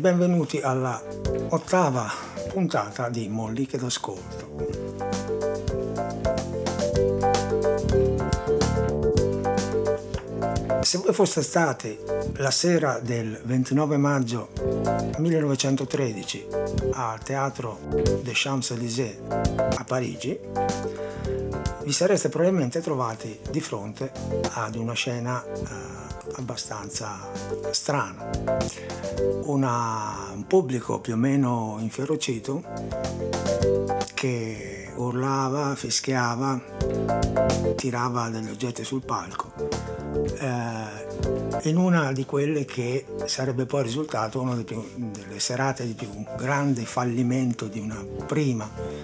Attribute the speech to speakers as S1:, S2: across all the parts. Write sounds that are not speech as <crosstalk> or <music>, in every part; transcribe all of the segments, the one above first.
S1: benvenuti alla ottava puntata di Molliche d'ascolto. Se voi foste stati la sera del 29 maggio 1913 al Teatro des Champs-Élysées a Parigi, vi sareste probabilmente trovati di fronte ad una scena eh, abbastanza strana. Una, un pubblico più o meno inferocito che urlava, fischiava, tirava degli oggetti sul palco. Eh, in una di quelle che sarebbe poi risultato una delle serate di più grande fallimento di una prima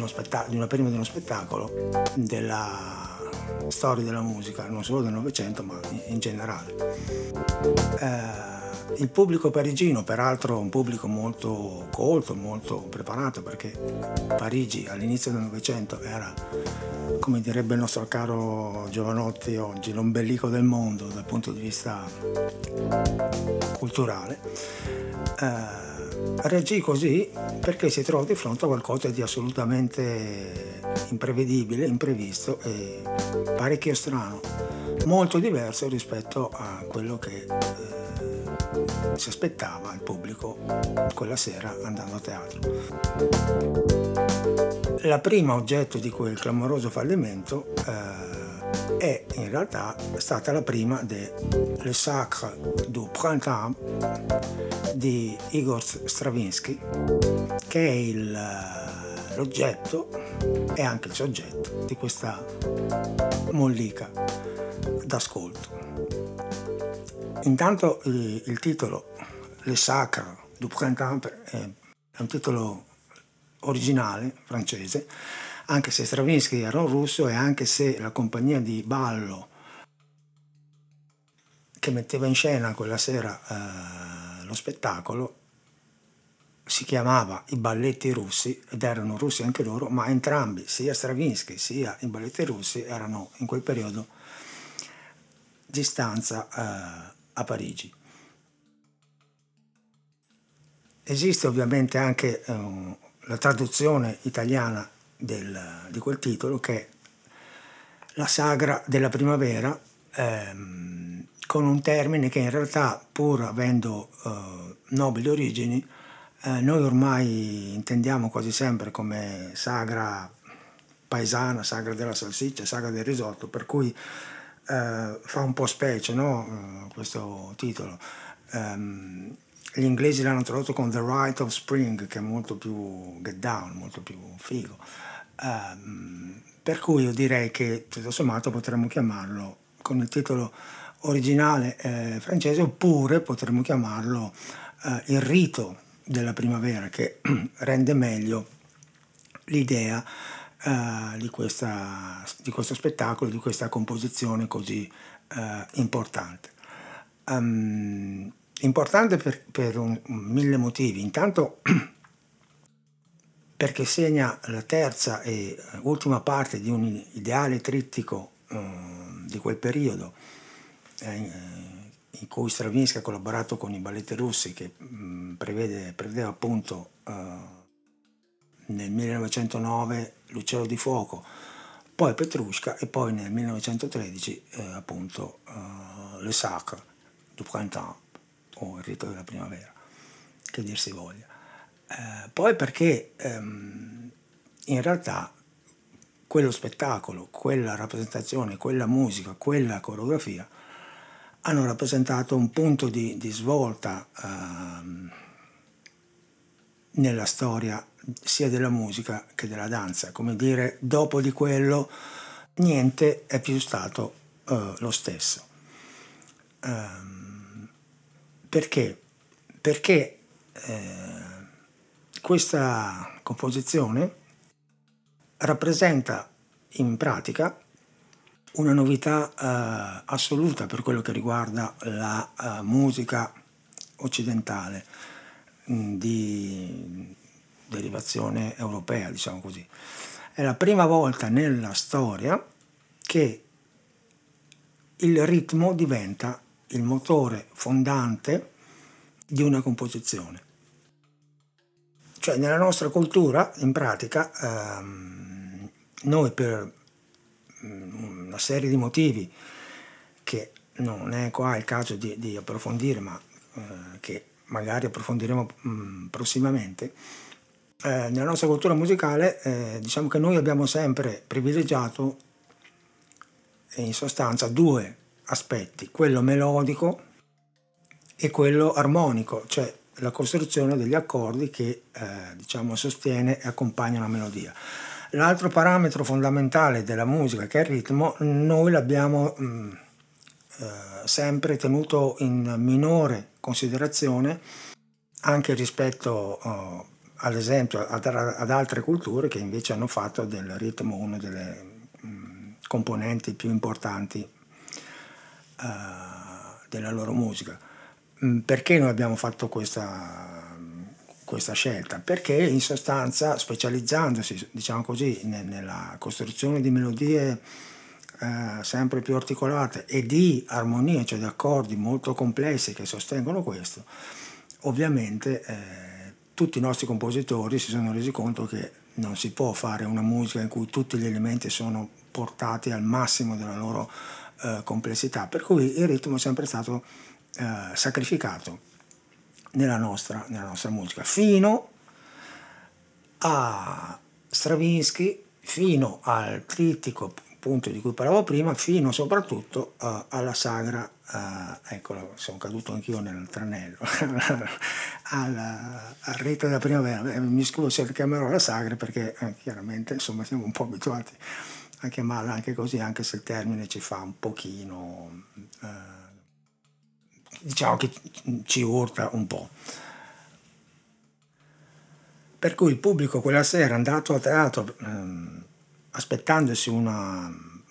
S1: di, spettacolo, di una prima di uno spettacolo della storia della musica, non solo del Novecento ma in generale. Eh, il pubblico parigino, peraltro un pubblico molto colto, molto preparato, perché Parigi all'inizio del Novecento era, come direbbe il nostro caro Giovanotti oggi, l'ombelico del mondo dal punto di vista culturale. Eh, reagì così perché si trovò di fronte a qualcosa di assolutamente imprevedibile, imprevisto e parecchio strano, molto diverso rispetto a quello che eh, si aspettava il pubblico quella sera andando a teatro. La prima oggetto di quel clamoroso fallimento eh, è in realtà stata la prima de Le Sacre du Printemps di Igor Stravinsky, che è il, l'oggetto e anche il soggetto di questa mollica d'ascolto. Intanto il, il titolo Le Sacre du Printemps è un titolo originale francese, anche se Stravinsky era un russo e anche se la compagnia di ballo che metteva in scena quella sera eh, lo spettacolo si chiamava I balletti russi ed erano russi anche loro, ma entrambi, sia Stravinsky sia i balletti russi, erano in quel periodo di stanza eh, a Parigi. Esiste ovviamente anche eh, la traduzione italiana del, di quel titolo che è La sagra della primavera, ehm, con un termine che in realtà, pur avendo eh, nobili origini, eh, noi ormai intendiamo quasi sempre come sagra paesana, sagra della salsiccia, sagra del risotto, per cui eh, fa un po' specie no? questo titolo. Um, gli inglesi l'hanno tradotto con The Rite of Spring, che è molto più get down, molto più figo. Um, per cui io direi che tutto sommato potremmo chiamarlo con il titolo originale eh, francese oppure potremmo chiamarlo eh, il rito della primavera che <clears throat> rende meglio l'idea eh, di, questa, di, questo spettacolo, di questa composizione così eh, importante. Um, Importante per, per un, mille motivi. Intanto <clears throat> perché segna la terza e ultima parte di un ideale trittico eh, di quel periodo eh, in cui Stravinsky ha collaborato con i balletti russi che mh, prevede, prevedeva appunto eh, nel 1909 L'uccello di fuoco, poi Petrushka e poi nel 1913 eh, appunto eh, Le Sacre du Printemps o il rito della primavera, che dir si voglia. Eh, poi perché ehm, in realtà quello spettacolo, quella rappresentazione, quella musica, quella coreografia hanno rappresentato un punto di, di svolta ehm, nella storia sia della musica che della danza. Come dire, dopo di quello niente è più stato eh, lo stesso. Um, perché? Perché eh, questa composizione rappresenta in pratica una novità eh, assoluta per quello che riguarda la uh, musica occidentale mm, di derivazione europea, diciamo così. È la prima volta nella storia che il ritmo diventa il motore fondante di una composizione. Cioè nella nostra cultura, in pratica, ehm, noi per mm, una serie di motivi che non è qua il caso di, di approfondire, ma eh, che magari approfondiremo mh, mm, prossimamente, eh, nella nostra cultura musicale eh, diciamo che noi abbiamo sempre privilegiato in sostanza due aspetti, quello melodico e quello armonico, cioè la costruzione degli accordi che eh, diciamo, sostiene e accompagna una melodia. L'altro parametro fondamentale della musica, che è il ritmo, noi l'abbiamo mh, mm, eh, sempre tenuto in minore considerazione anche rispetto uh, ad esempio ad, ad, altre culture che invece hanno fatto del ritmo una delle mh, mm, componenti più importanti uh, della loro musica. Mm, perché noi abbiamo fatto questa, questa, scelta? Perché in sostanza specializzandosi, diciamo così, nella costruzione di melodie eh, sempre più articolate e di armonie, cioè di accordi molto complessi che sostengono questo, ovviamente eh, tutti i nostri compositori si sono resi conto che non si può fare una musica in cui tutti gli elementi sono portati al massimo della loro eh, complessità, per cui il ritmo è sempre stato eh, sacrificato nella nostra, nella nostra musica, fino a Stravinsky, fino al trittico di cui parlavo prima, fino soprattutto uh, alla sagra, uh, eccolo, sono caduto anch'io nel tranello, <laughs> al, al rito della primavera. Mi scuso se chiamerò la sagra perché eh, chiaramente insomma siamo un po' abituati a chiamarla anche così, anche se il termine ci fa un pochino, uh, diciamo che ci urta un po'. Per cui il pubblico quella sera andato a teatro ehm, aspettandosi un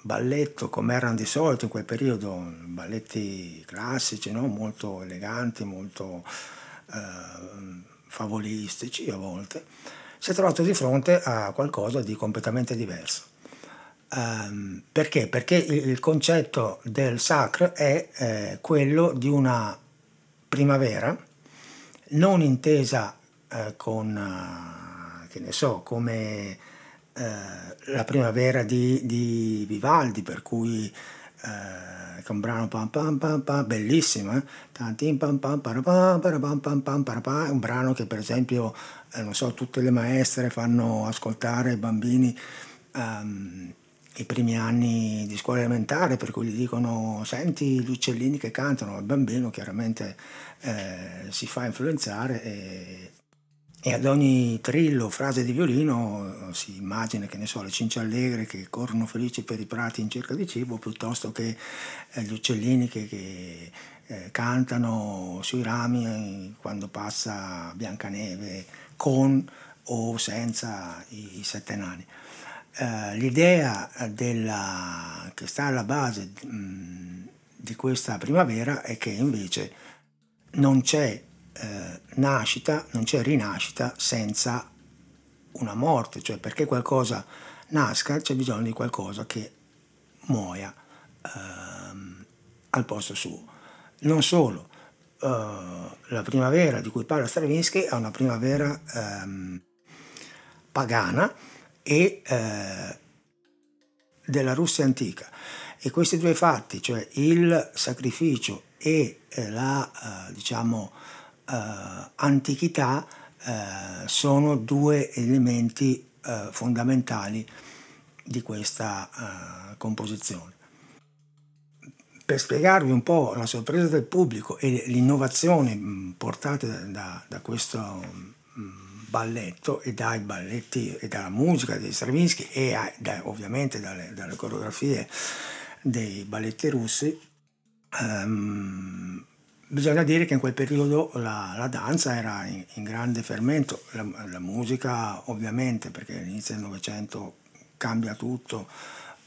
S1: balletto come erano di solito in quel periodo, balletti classici, no? molto eleganti, molto eh, favolistici a volte, si è trovato di fronte a qualcosa di completamente diverso. Um, perché? Perché il concetto del sacro è eh, quello di una primavera non intesa eh, con, che ne so, come la primavera di, di, Vivaldi, per cui che un brano pam pam pam pam, bellissimo, eh? Un brano che per esempio, non so, tutte le maestre fanno ascoltare ai bambini. Um, i primi anni di scuola elementare, per cui gli dicono senti gli uccellini che cantano, il bambino chiaramente eh, si fa influenzare e, e ad ogni trillo, frase di violino si immagina, che ne so, le cince allegre che corrono felici per i prati in cerca di cibo, piuttosto che eh, gli uccellini che, che eh, cantano sui rami eh, quando passa Biancaneve con o senza i, i sette nani. Eh, l'idea della, che sta alla base mh, di questa primavera è che invece non c'è eh, nascita, non c'è rinascita senza una morte, cioè perché qualcosa nasca c'è bisogno di qualcosa che muoia ehm, al posto suo. Non solo, eh, la primavera di cui parla Stravinsky è una primavera ehm, pagana e eh, della Russia antica. E questi due fatti, cioè il sacrificio e eh, la, eh, diciamo, eh, antichità eh, sono due elementi eh, fondamentali di questa composizione. Per spiegarvi un po' la sorpresa del pubblico e l'innovazione mh, portate da, da, questo balletto e dai balletti e dalla musica di Stravinsky e a, da, ovviamente dalle, dalle, coreografie dei balletti russi, um, Bisogna dire che in quel periodo la, la danza era in, in grande fermento, la, la, musica ovviamente perché all'inizio del Novecento cambia tutto,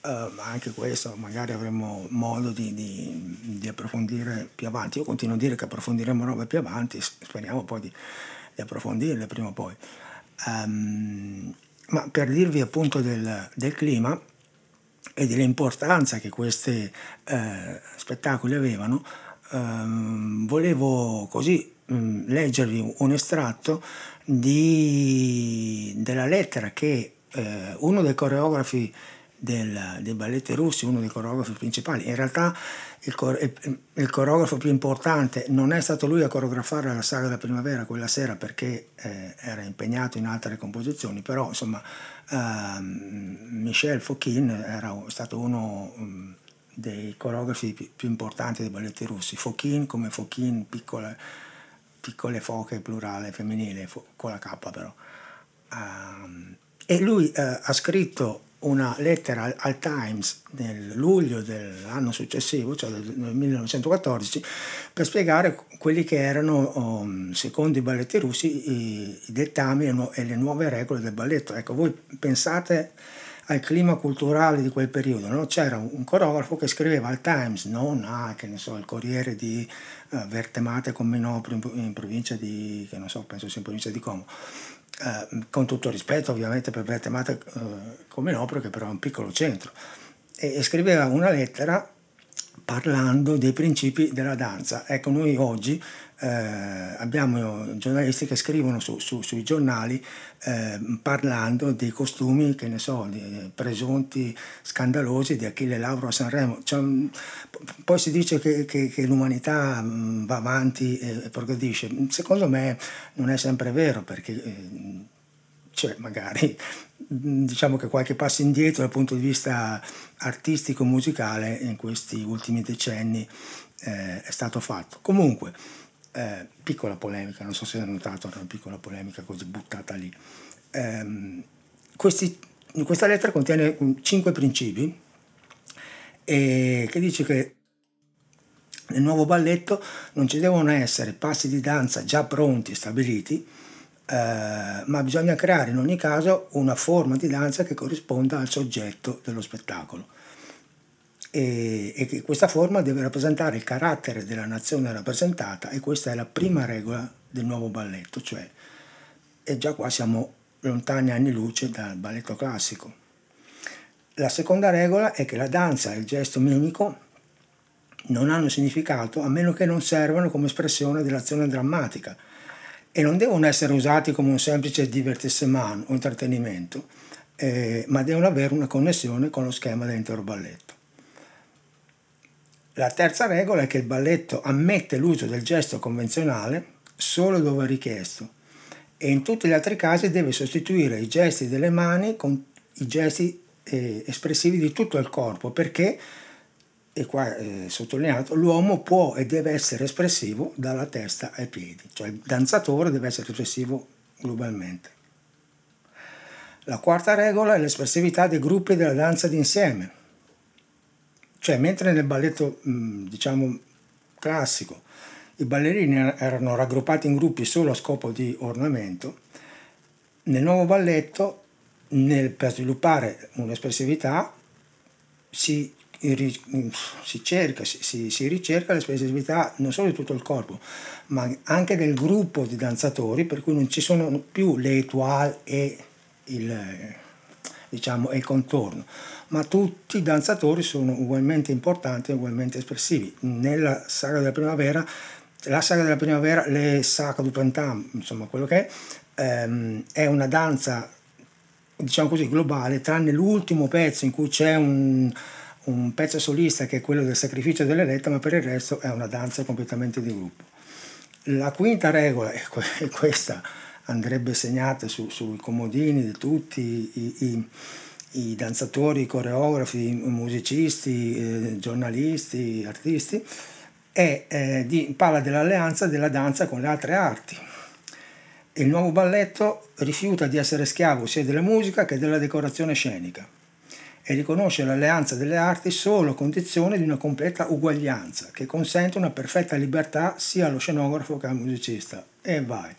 S1: eh, anche questo magari avremo modo di, di, di, approfondire più avanti. Io continuo a dire che approfondiremo robe più avanti, speriamo poi di, di approfondirle prima o poi. Um, ma per dirvi appunto del, del clima e dell'importanza che questi eh, spettacoli avevano, ehm, volevo così mh, leggervi un estratto di, della lettera che eh, uno dei coreografi del, dei balletti russi, uno dei coreografi principali. In realtà il, il, il, coreografo più importante non è stato lui a coreografare la saga della primavera quella sera perché eh, era impegnato in altre composizioni, però insomma eh, Michel Fokhin era stato uno um, dei coreografi più, più, importanti dei balletti russi. Fokhin come Fokhin, piccole, piccole foche plurale femminile, fo, con la K però. Um, e lui eh, ha scritto una lettera al Times nel luglio dell'anno successivo, cioè del 1914, per spiegare quelli che erano, um, secondo i balletti russi, i, dettami e le nuove regole del balletto. Ecco, voi pensate al clima culturale di quel periodo, no? c'era un coreografo che scriveva al Times, non a, che ne so, il Corriere di uh, Vertemate con Menopoli in, in, provincia di, che non so, penso sia in provincia di Como, eh, con tutto rispetto ovviamente per Vertemata eh, come Nopro che però è un piccolo centro. E, e, scriveva una lettera parlando dei principi della danza. Ecco noi oggi eh, abbiamo giornalisti che scrivono su, su, sui giornali eh, parlando dei costumi, che ne so, di, presunti scandalosi di Achille Lauro a Sanremo. Cioè, poi si dice che, che, che l'umanità mm, va avanti e, progredisce. Secondo me non è sempre vero perché eh, cioè, magari mm, diciamo che qualche passo indietro dal punto di vista artistico musicale in questi ultimi decenni eh, è stato fatto. Comunque, eh, piccola polemica, non so se hai notato, una piccola polemica così buttata lì. Eh, questi, questa lettera contiene cinque principi e che dice che nel nuovo balletto non ci devono essere passi di danza già pronti, stabiliti, eh, ma bisogna creare in ogni caso una forma di danza che corrisponda al soggetto dello spettacolo e, e che questa forma deve rappresentare il carattere della nazione rappresentata e questa è la prima regola del nuovo balletto, cioè e già qua siamo lontani anni luce dal balletto classico. La seconda regola è che la danza e il gesto mimico non hanno significato a meno che non servano come espressione dell'azione drammatica e non devono essere usati come un semplice divertissement o intrattenimento, eh, ma devono avere una connessione con lo schema dell'intero balletto. La terza regola è che il balletto ammette l'uso del gesto convenzionale solo dove richiesto e in tutti gli altri casi deve sostituire i gesti delle mani con i gesti eh, espressivi di tutto il corpo perché, e qua è sottolineato, l'uomo può e deve essere espressivo dalla testa ai piedi, cioè il danzatore deve essere espressivo globalmente. La quarta regola è l'espressività dei gruppi della danza d'insieme cioè, mentre nel balletto, diciamo, classico i ballerini er-, erano raggruppati in gruppi solo a scopo di ornamento, nel nuovo balletto, nel, per sviluppare un'espressività, si, si, cerca, si, si, ricerca l'espressività non solo di tutto il corpo, ma anche del gruppo di danzatori, per cui non ci sono più le étoiles e il, diciamo, il contorno ma tutti i danzatori sono ugualmente importanti e ugualmente espressivi. Nella saga della primavera, la saga della primavera, le Sacre du Printemps, insomma quello che è, ehm, è una danza, diciamo così, globale, tranne l'ultimo pezzo in cui c'è un, un pezzo solista che è quello del sacrificio dell'eletta, ma per il resto è una danza completamente di gruppo. La quinta regola è questa, andrebbe segnata su, sui comodini di tutti i, i i danzatori, i coreografi, i musicisti, eh, giornalisti, artisti, e eh, di, parla dell'alleanza della danza con le altre arti. Il nuovo balletto rifiuta di essere schiavo sia della musica che della decorazione scenica e riconosce l'alleanza delle arti solo a condizione di una completa uguaglianza che consente una perfetta libertà sia allo scenografo che al musicista. E vai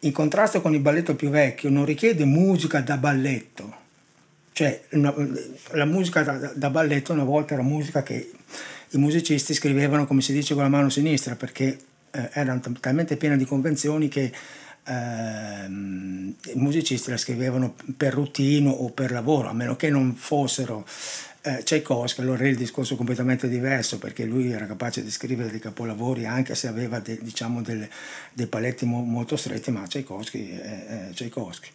S1: in contrasto con il balletto più vecchio, non richiede musica da balletto. Cioè, una, la musica da, da, balletto una volta era musica che i musicisti scrivevano, come si dice, con la mano sinistra, perché eh, erano talmente piena di convenzioni che eh, i musicisti la scrivevano per routine o per lavoro, a meno che non fossero eh, Tchaikovsky, allora è il discorso completamente diverso perché lui era capace di scrivere dei capolavori anche se aveva de, diciamo delle, dei paletti mo, molto stretti, ma Tchaikovsky è, è Tchaikovsky.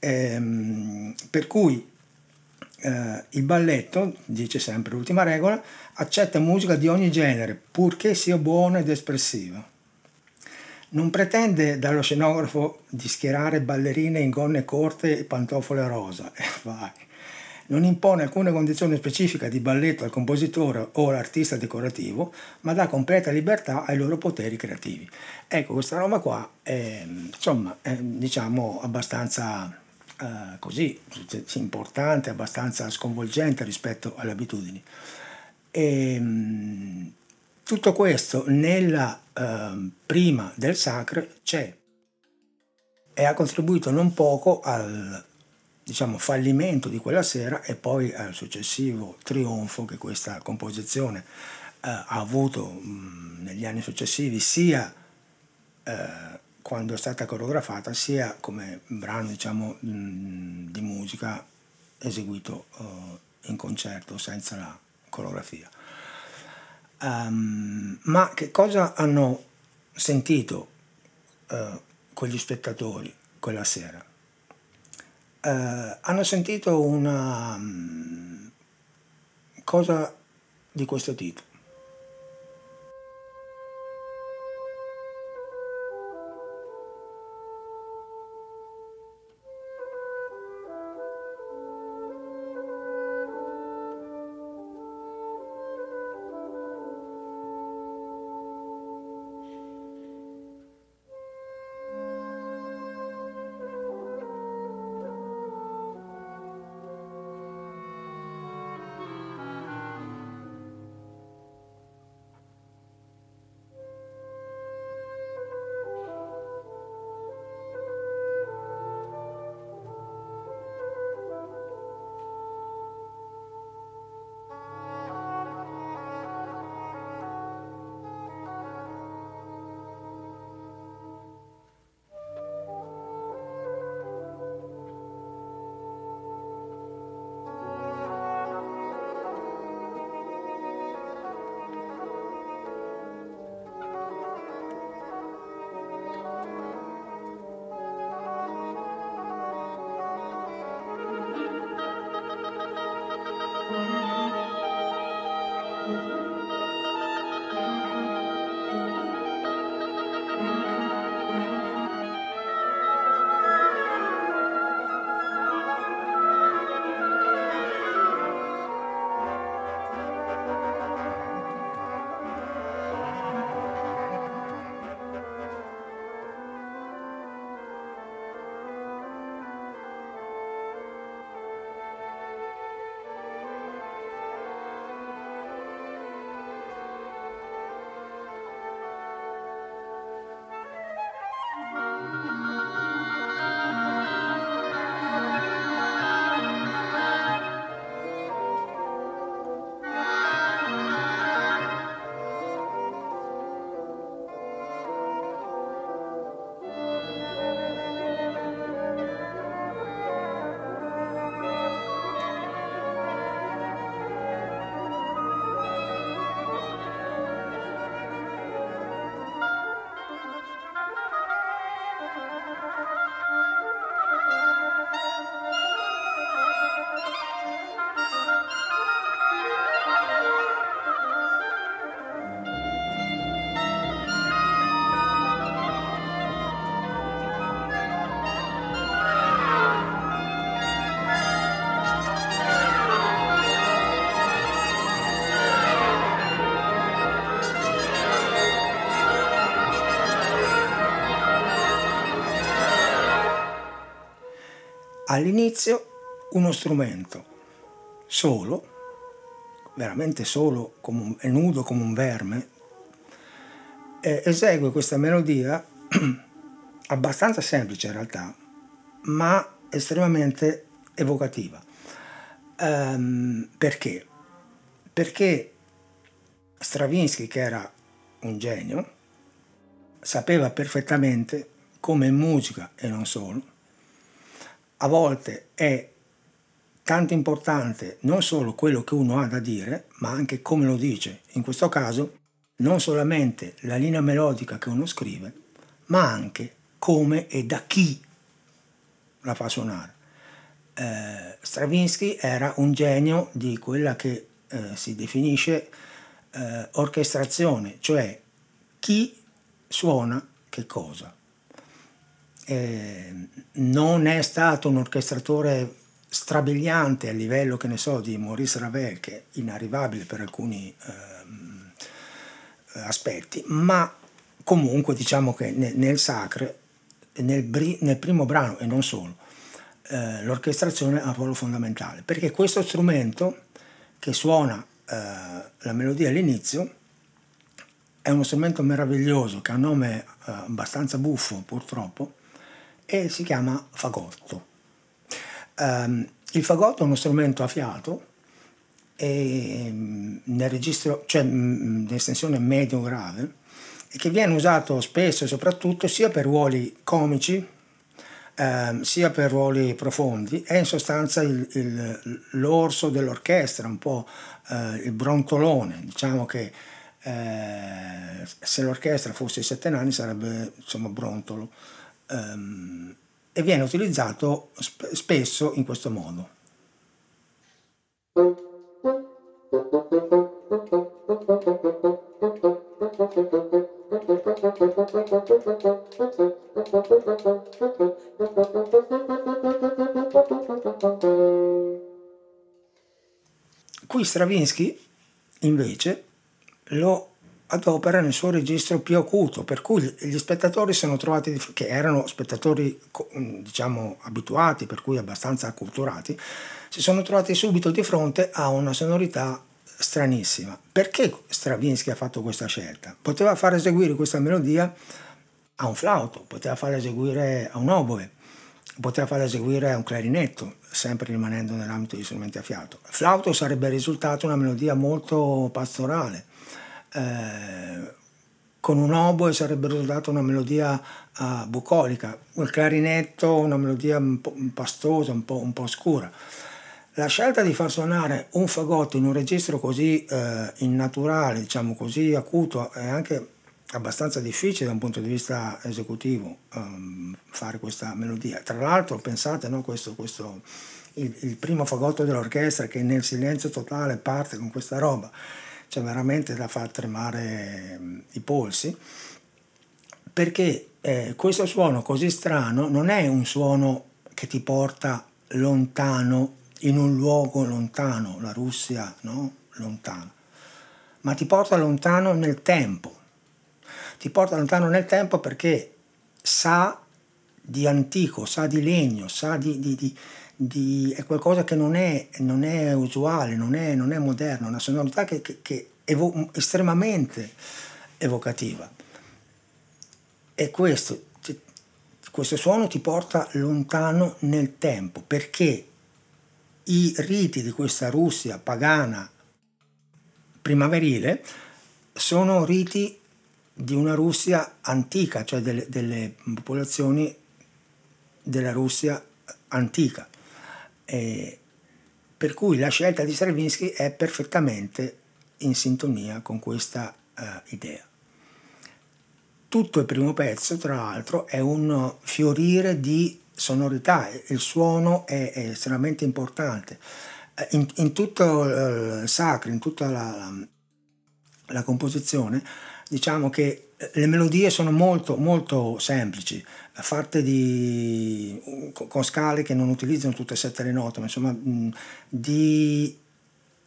S1: Ehm, per cui eh, il balletto, dice sempre l'ultima regola, accetta musica di ogni genere purché sia buona ed espressiva. Non pretende dallo scenografo di schierare ballerine in gonne corte e pantofole rosa. <laughs> Eh, vai non impone alcuna condizione specifica di balletto al compositore o all'artista decorativo, ma dà completa libertà ai loro poteri creativi. Ecco, questa roba qua è, insomma, è, diciamo, abbastanza eh, così, importante, abbastanza sconvolgente rispetto alle abitudini. E, ehm, tutto questo nella eh, prima del Sacre c'è e ha contribuito non poco al diciamo, fallimento di quella sera e poi al successivo trionfo che questa composizione eh, ha avuto mh, negli anni successivi sia eh, quando è stata coreografata sia come brano diciamo, mh, di musica eseguito eh, in concerto senza la coreografia. Um, ma che cosa hanno sentito uh, quegli spettatori quella sera? Eh, hanno sentito una um, cosa di questo tipo. All'inizio uno strumento solo, veramente solo, come un, nudo come un verme, esegue questa melodia <clears throat> abbastanza semplice in realtà, ma estremamente evocativa. Um, perché? Perché Stravinsky, che era un genio, sapeva perfettamente come musica e non solo, a volte è tanto importante non solo quello che uno ha da dire, ma anche come lo dice. In questo caso non solamente la linea melodica che uno scrive, ma anche come e da chi la fa suonare. Eh, Stravinsky era un genio di quella che eh, si definisce eh, orchestrazione, cioè chi suona che cosa. Non è stato un orchestratore strabiliante a livello, che ne so, di Maurice Ravel, che è inarrivabile per alcuni ehm, aspetti, ma comunque diciamo che nel, nel Sacre, nel, nel, primo brano e non solo, eh, l'orchestrazione ha un ruolo fondamentale, perché questo strumento che suona eh, la melodia all'inizio è uno strumento meraviglioso che ha un nome eh, abbastanza buffo purtroppo e si chiama fagotto. Um, il fagotto è uno strumento a fiato e mm, nel registro, cioè in mm, estensione medio-grave, che viene usato spesso e soprattutto sia per ruoli comici eh, sia per ruoli profondi, è in sostanza il, il, l'orso dell'orchestra, un po' eh, il brontolone, diciamo che eh, se l'orchestra fosse i sette nani sarebbe insomma brontolo. Um, e viene utilizzato sp- spesso in questo modo. Qui Stravinsky invece lo adopera nel suo registro più acuto, per cui gli spettatori sono trovati, che erano spettatori mm, diciamo abituati, per cui abbastanza acculturati, si sono trovati subito di fronte a una sonorità stranissima. Perché Stravinsky ha fatto questa scelta? Poteva far eseguire questa melodia a un flauto, poteva farla eseguire a un oboe, poteva farla eseguire a un clarinetto, sempre rimanendo nell'ambito degli strumenti a fiato. Il flauto sarebbe risultato una melodia molto pastorale eh, con un oboe sarebbe risultata una melodia uh, bucolica, il clarinetto una melodia un po' pastosa, un po', un po', scura. La scelta di far suonare un fagotto in un registro così eh, innaturale, diciamo così acuto, è anche abbastanza difficile da un punto di vista esecutivo um, fare questa melodia. Tra l'altro pensate, no, questo, questo, il, il primo fagotto dell'orchestra che nel silenzio totale parte con questa roba c'è veramente da far tremare mm, i polsi, perché eh, questo suono così strano non è un suono che ti porta lontano, in un luogo lontano, la Russia, no? Lontano, ma ti porta lontano nel tempo. Ti porta lontano nel tempo perché sa di antico, sa di legno, sa di, di, di di, è qualcosa che non è, non è usuale, non è, non è, moderno, una sonorità che, che, che è evo, estremamente evocativa. E questo, questo suono ti porta lontano nel tempo, perché i riti di questa Russia pagana primaverile sono riti di una Russia antica, cioè delle, delle popolazioni della Russia antica. Eh, per cui la scelta di Stravinsky è perfettamente in sintonia con questa uh, idea. Tutto il primo pezzo, tra l'altro, è un fiorire di sonorità, il suono è, è estremamente importante. Eh, in, in, tutto il sacro, in tutta la, la composizione, diciamo che le melodie sono molto, molto semplici, fatte di, con scale che non utilizzano tutte e sette le note, ma insomma di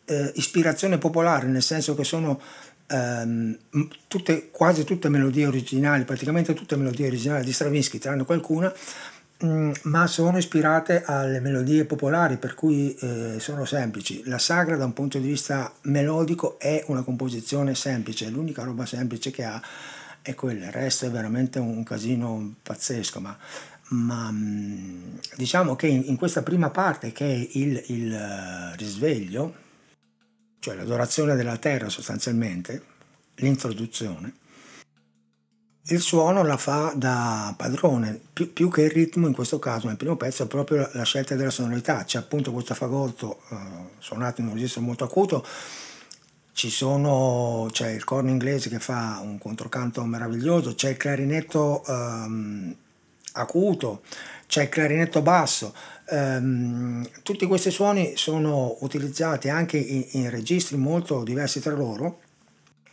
S1: eh, ispirazione popolare, nel senso che sono ehm, tutte, quasi tutte melodie originali, praticamente tutte melodie originali di Stravinsky, tranne qualcuna, mh, ma sono ispirate alle melodie popolari, per cui eh, sono semplici. La sagra da un punto di vista melodico è una composizione semplice, l'unica roba semplice che ha e quella, il resto è veramente un casino pazzesco, ma, ma mm, diciamo che in, in, questa prima parte che è il, il uh, risveglio, cioè l'adorazione della terra sostanzialmente, l'introduzione, il suono la fa da padrone, più, più, che il ritmo in questo caso, nel primo pezzo è proprio la scelta della sonorità, c'è appunto questo fagotto eh, suonato in un registro molto acuto, ci sono, c'è il corno inglese che fa un controcanto meraviglioso, c'è il clarinetto ehm, acuto, c'è il clarinetto basso, ehm, tutti questi suoni sono utilizzati anche in, in registri molto diversi tra loro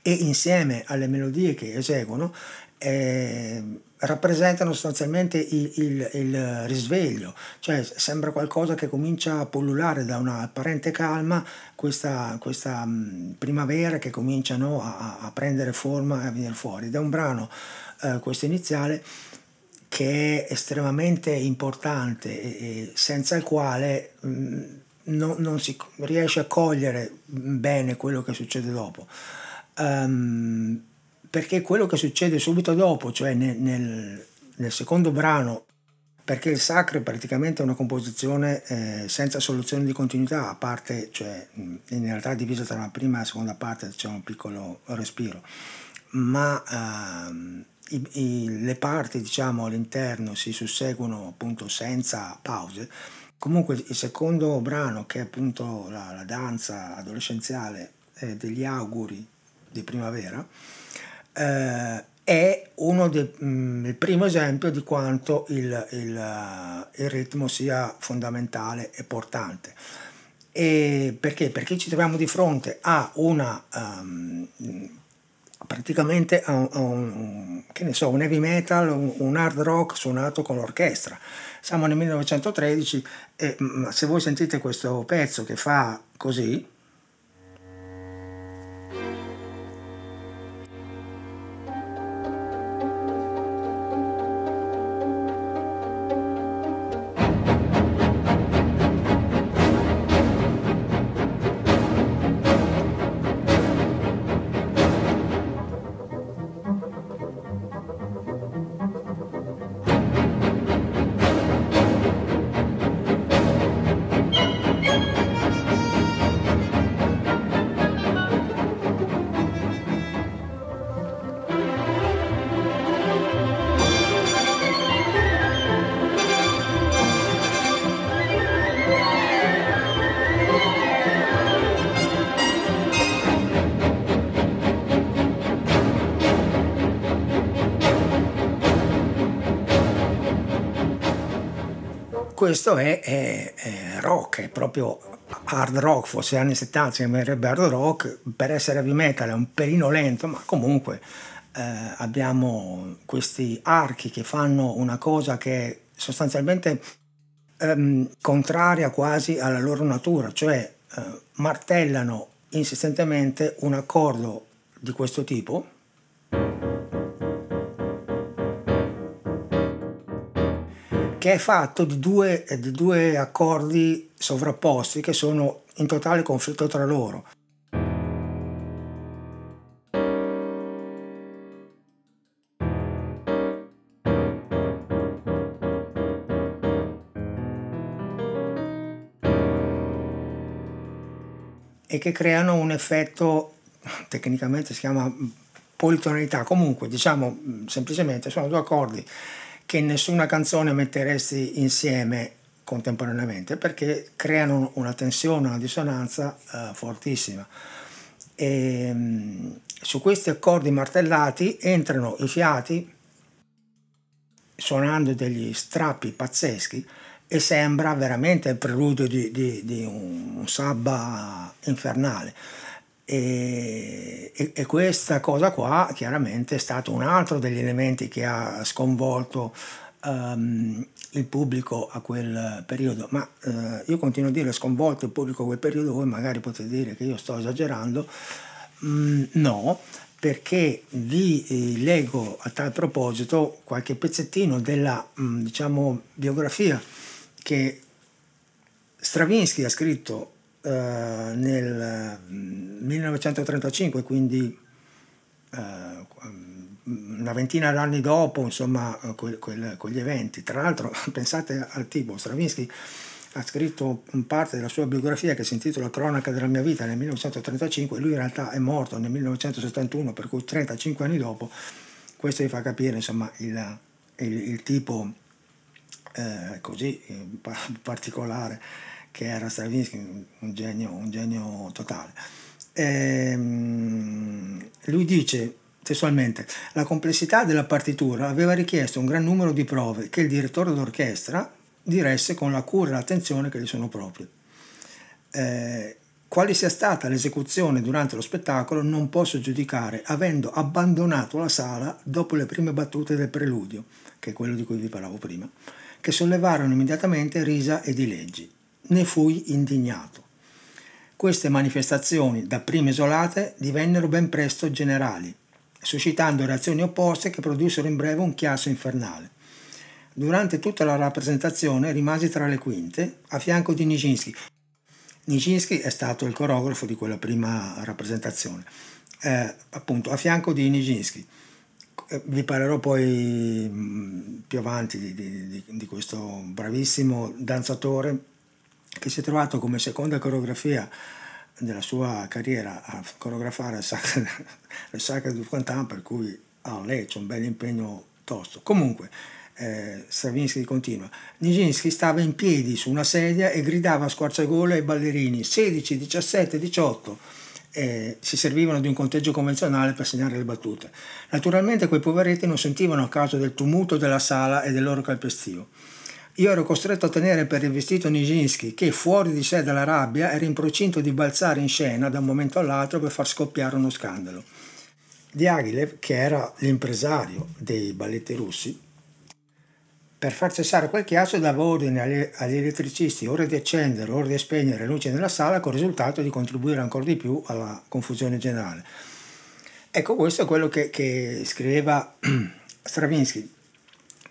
S1: e insieme alle melodie che eseguono eh, rappresentano sostanzialmente il, il, il, risveglio, cioè sembra qualcosa che comincia a pullulare da una apparente calma, questa, questa mh, primavera che comincia no, a, a, prendere forma e a venire fuori. Ed è un brano, eh, questo iniziale, che è estremamente importante e, e senza il quale mh, no, non si riesce a cogliere bene quello che succede dopo. Um, perché quello che succede subito dopo, cioè nel, nel, nel secondo brano, perché il sacro è praticamente una composizione eh, senza soluzione di continuità, a parte, cioè in realtà divisa tra la prima e la seconda parte c'è un piccolo respiro, ma ehm, i, i, le parti diciamo all'interno si susseguono appunto senza pause. Comunque il secondo brano, che è appunto la, la danza adolescenziale eh, degli auguri di primavera, eh, è uno dei, mh, mm, il primo esempio di quanto il, il, uh, il, ritmo sia fondamentale e portante. E perché? Perché ci troviamo di fronte a una um, praticamente a un, a un, so, un, heavy metal, un, un, hard rock suonato con l'orchestra. Siamo nel 1913 e mm, se voi sentite questo pezzo che fa così, questo è, è, è, rock, è proprio hard rock, forse anni 70 si chiamerebbe hard rock, per essere heavy metal è un pelino lento, ma comunque eh, abbiamo questi archi che fanno una cosa che è sostanzialmente ehm, contraria quasi alla loro natura, cioè eh, martellano insistentemente un accordo di questo tipo che è fatto di due, di due accordi sovrapposti che sono in totale conflitto tra loro. e che creano un effetto, tecnicamente si chiama politonalità, comunque diciamo semplicemente sono due accordi che nessuna canzone metteresti insieme contemporaneamente perché creano una tensione, una dissonanza uh, fortissima. E, um, su questi accordi martellati entrano i fiati suonando degli strappi pazzeschi e sembra veramente il preludio di, di, di un sabba infernale. E, e, e, questa cosa qua chiaramente è stato un altro degli elementi che ha sconvolto um, il pubblico a quel periodo, ma uh, io continuo a dire sconvolto il pubblico a quel periodo, voi magari potete dire che io sto esagerando, mm, no, perché vi eh, leggo a tal proposito qualche pezzettino della mm, diciamo, biografia che Stravinsky ha scritto eh, nel 1935, mm, quindi eh, una ventina d'anni dopo, insomma, quel, quel, quegli eventi. Tra l'altro, <laughs> pensate al tipo, Stravinsky ha scritto parte della sua biografia che si intitola Cronaca della mia vita nel 1935, lui in realtà è morto nel 1971, per cui 35 anni dopo, questo vi fa capire insomma il, il, il tipo eh, così <laughs> particolare che era Stravinsky, un genio, un genio totale. Ehm, lui dice testualmente, la complessità della partitura aveva richiesto un gran numero di prove che il direttore d'orchestra diresse con la cura e l'attenzione che gli sono proprie. Eh, quale sia stata l'esecuzione durante lo spettacolo non posso giudicare, avendo abbandonato la sala dopo le prime battute del preludio, che è quello di cui vi parlavo prima, che sollevarono immediatamente risa e dileggi. Ne fui indignato. Queste manifestazioni, dapprima isolate, divennero ben presto generali, suscitando reazioni opposte che produssero in breve un chiasso infernale. Durante tutta la rappresentazione rimasi tra le quinte, a fianco di Nijinsky. Nijinsky è stato il coreografo di quella prima rappresentazione, eh, appunto a fianco di Nijinsky. Eh, vi parlerò poi più avanti di, di, di questo bravissimo danzatore che si è trovato come seconda coreografia della sua carriera a coreografare il Sacre, <laughs> du Printemps, per cui ha lei c'è un bel impegno tosto. Comunque, eh, Stravinsky continua, Nijinsky stava in piedi su una sedia e gridava a squarciagole ai ballerini 16, 17, 18 eh, si servivano di un conteggio convenzionale per segnare le battute. Naturalmente quei poveretti non sentivano a causa del tumulto della sala e del loro calpestio. Io ero costretto a tenere per il vestito Nijinsky, che fuori di sé dalla rabbia era in procinto di balzare in scena da un momento all'altro per far scoppiare uno scandalo. Diaghilev, che era l'impresario dei balletti russi, per far cessare quel chiasso dava ordine agli, agli elettricisti ora di accendere, ora di spegnere le luci nella sala, con il risultato di contribuire ancora di più alla confusione generale. Ecco, questo è quello che, che scriveva <clears throat> Stravinsky.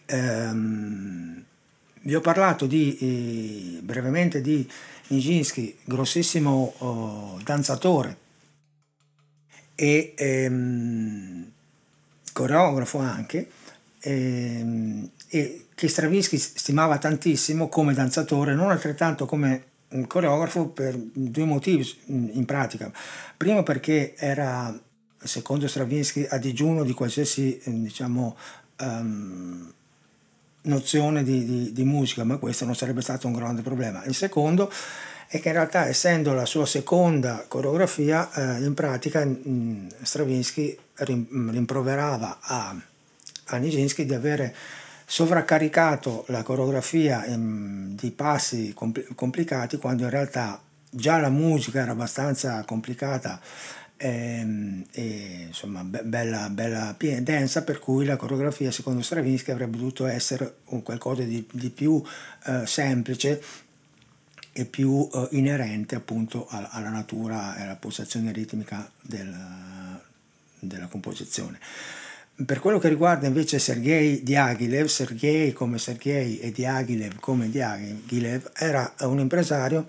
S1: Ehm, vi ho parlato di, eh, brevemente di Nijinsky, grossissimo oh, danzatore e ehm, coreografo anche, ehm, e che Stravinsky stimava tantissimo come danzatore, non altrettanto come coreografo per due motivi in pratica. Primo perché era, secondo Stravinsky, a digiuno di qualsiasi diciamo, um, nozione di, di, di, musica, ma questo non sarebbe stato un grande problema. Il secondo è che in realtà, essendo la sua seconda coreografia, eh, in pratica mh, Stravinsky rimproverava a, a Nijinsky di avere sovraccaricato la coreografia in, di passi compl- complicati quando in realtà già la musica era abbastanza complicata e, ehm, e insomma be- bella, bella densa per cui la coreografia secondo Stravinsky avrebbe dovuto essere un qualcosa di, di più eh, semplice e più eh, inerente appunto alla, alla, natura e alla pulsazione ritmica del, della composizione. Per quello che riguarda invece Sergei Diaghilev, Sergei come Sergei e Diaghilev come Diaghilev era un impresario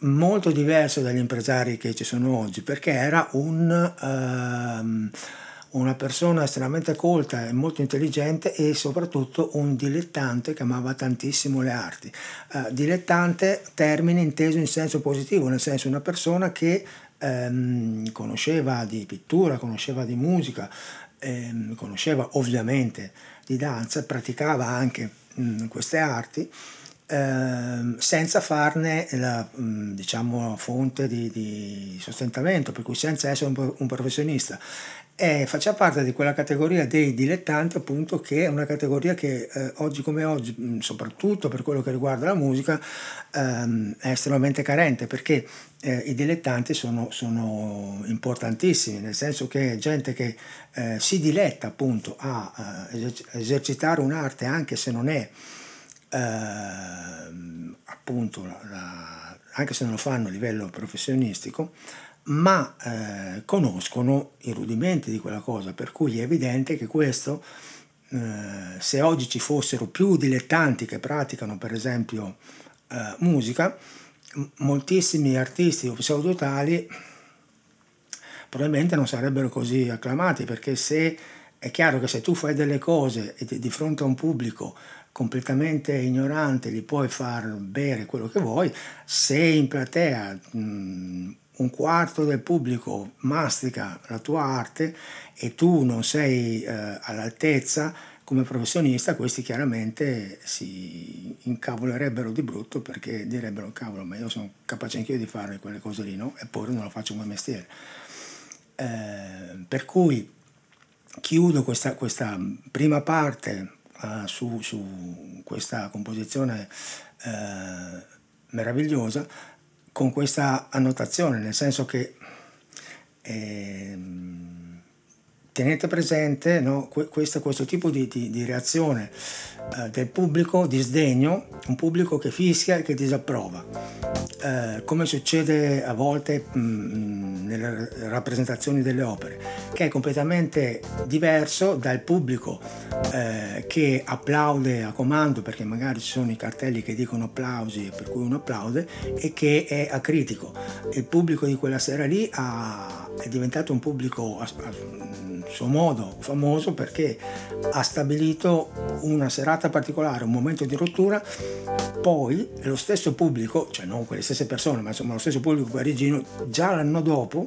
S1: molto diverso dagli impresari che ci sono oggi, perché era un, um, una persona estremamente colta e molto intelligente e soprattutto un dilettante che amava tantissimo le arti. Uh, dilettante, termine inteso in senso positivo, nel senso una persona che um, conosceva di pittura, conosceva di musica, um, conosceva ovviamente di danza, praticava anche queste arti Ehm, senza farne la diciamo, fonte di, di, sostentamento, per cui senza essere un, un professionista. E faccia parte di quella categoria dei dilettanti, appunto, che è una categoria che eh, oggi come oggi, soprattutto per quello che riguarda la musica, ehm, è estremamente carente perché eh, i dilettanti sono, sono, importantissimi, nel senso che gente che eh, si diletta appunto a, a esercitare un'arte anche se non è eh, appunto la, anche se non lo fanno a livello professionistico, ma eh, conoscono i rudimenti di quella cosa, per cui è evidente che questo, eh, se oggi ci fossero più dilettanti che praticano per esempio eh, musica, moltissimi artisti o pseudotali probabilmente non sarebbero così acclamati perché se è chiaro che se tu fai delle cose di fronte a un pubblico completamente ignorante gli puoi far bere quello che vuoi, se in platea mh, un quarto del pubblico mastica la tua arte e tu non sei eh, all'altezza come professionista, questi chiaramente si incavolerebbero di brutto perché direbbero cavolo, ma io sono capace anch'io di fare quelle cose lì, no? Eppure non lo faccio come mestiere. Eh, per cui chiudo questa, questa prima parte uh, su, su, questa composizione uh, meravigliosa con questa annotazione, nel senso che eh, tenete presente no, questo, questo, tipo di, di, di reazione eh, del pubblico, di sdegno, un pubblico che fischia e che disapprova. Eh, come succede a volte mh, nelle rappresentazioni delle opere, che è completamente diverso dal pubblico eh, che applaude a comando perché magari ci sono i cartelli che dicono applausi per cui uno applaude e che è acritico. Il pubblico di quella sera lì ha, è diventato un pubblico a, a suo modo famoso perché ha stabilito una serata particolare, un momento di rottura, poi lo stesso pubblico, cioè non quelle stesse persone, ma insomma lo stesso pubblico parigino, già l'anno dopo,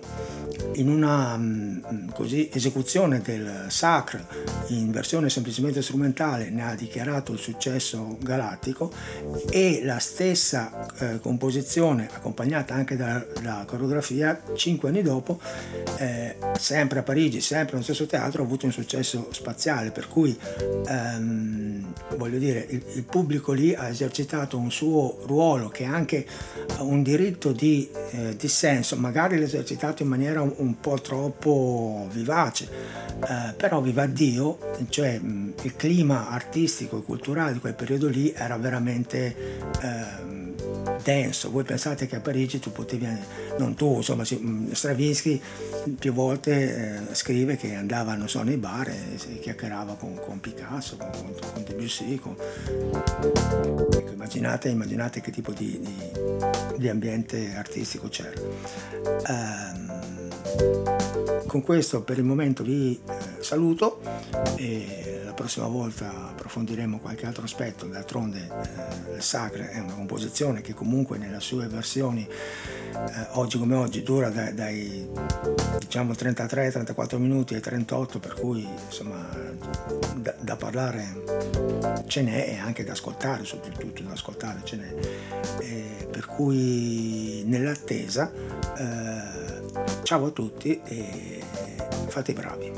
S1: in una mm, così, esecuzione del Sacre in versione semplicemente strumentale, ne ha dichiarato il successo galattico e la stessa eh, composizione, accompagnata anche dalla, coreografia, cinque anni dopo, eh, sempre a Parigi, sempre nello stesso teatro, ha avuto un successo spaziale, per cui ehm, voglio dire, il, il pubblico lì ha esercitato un suo ruolo che ha anche un diritto di eh, dissenso, magari l'ha esercitato in maniera un, un po' troppo vivace, eh, però viva Dio, cioè il clima artistico e culturale di quel periodo lì era veramente eh, denso. Voi pensate che a Parigi tu potevi, non tu, insomma, Stravinsky più volte eh, scrive che andava, non so, nei bar e si chiacchierava con, con Picasso, con, con, con Debussy. Con... Ecco, immaginate, immaginate, che tipo di, di, di ambiente artistico c'era. Um, con questo per il momento vi eh, saluto e la prossima volta approfondiremo qualche altro aspetto. D'altronde eh, il Sacre è una composizione che comunque nelle sue versioni eh, oggi come oggi dura dai, dai diciamo 33-34 minuti ai 38 per cui insomma da, da, parlare ce n'è e anche da ascoltare soprattutto da ascoltare ce n'è e per cui nell'attesa eh, ciao a tutti e fate i bravi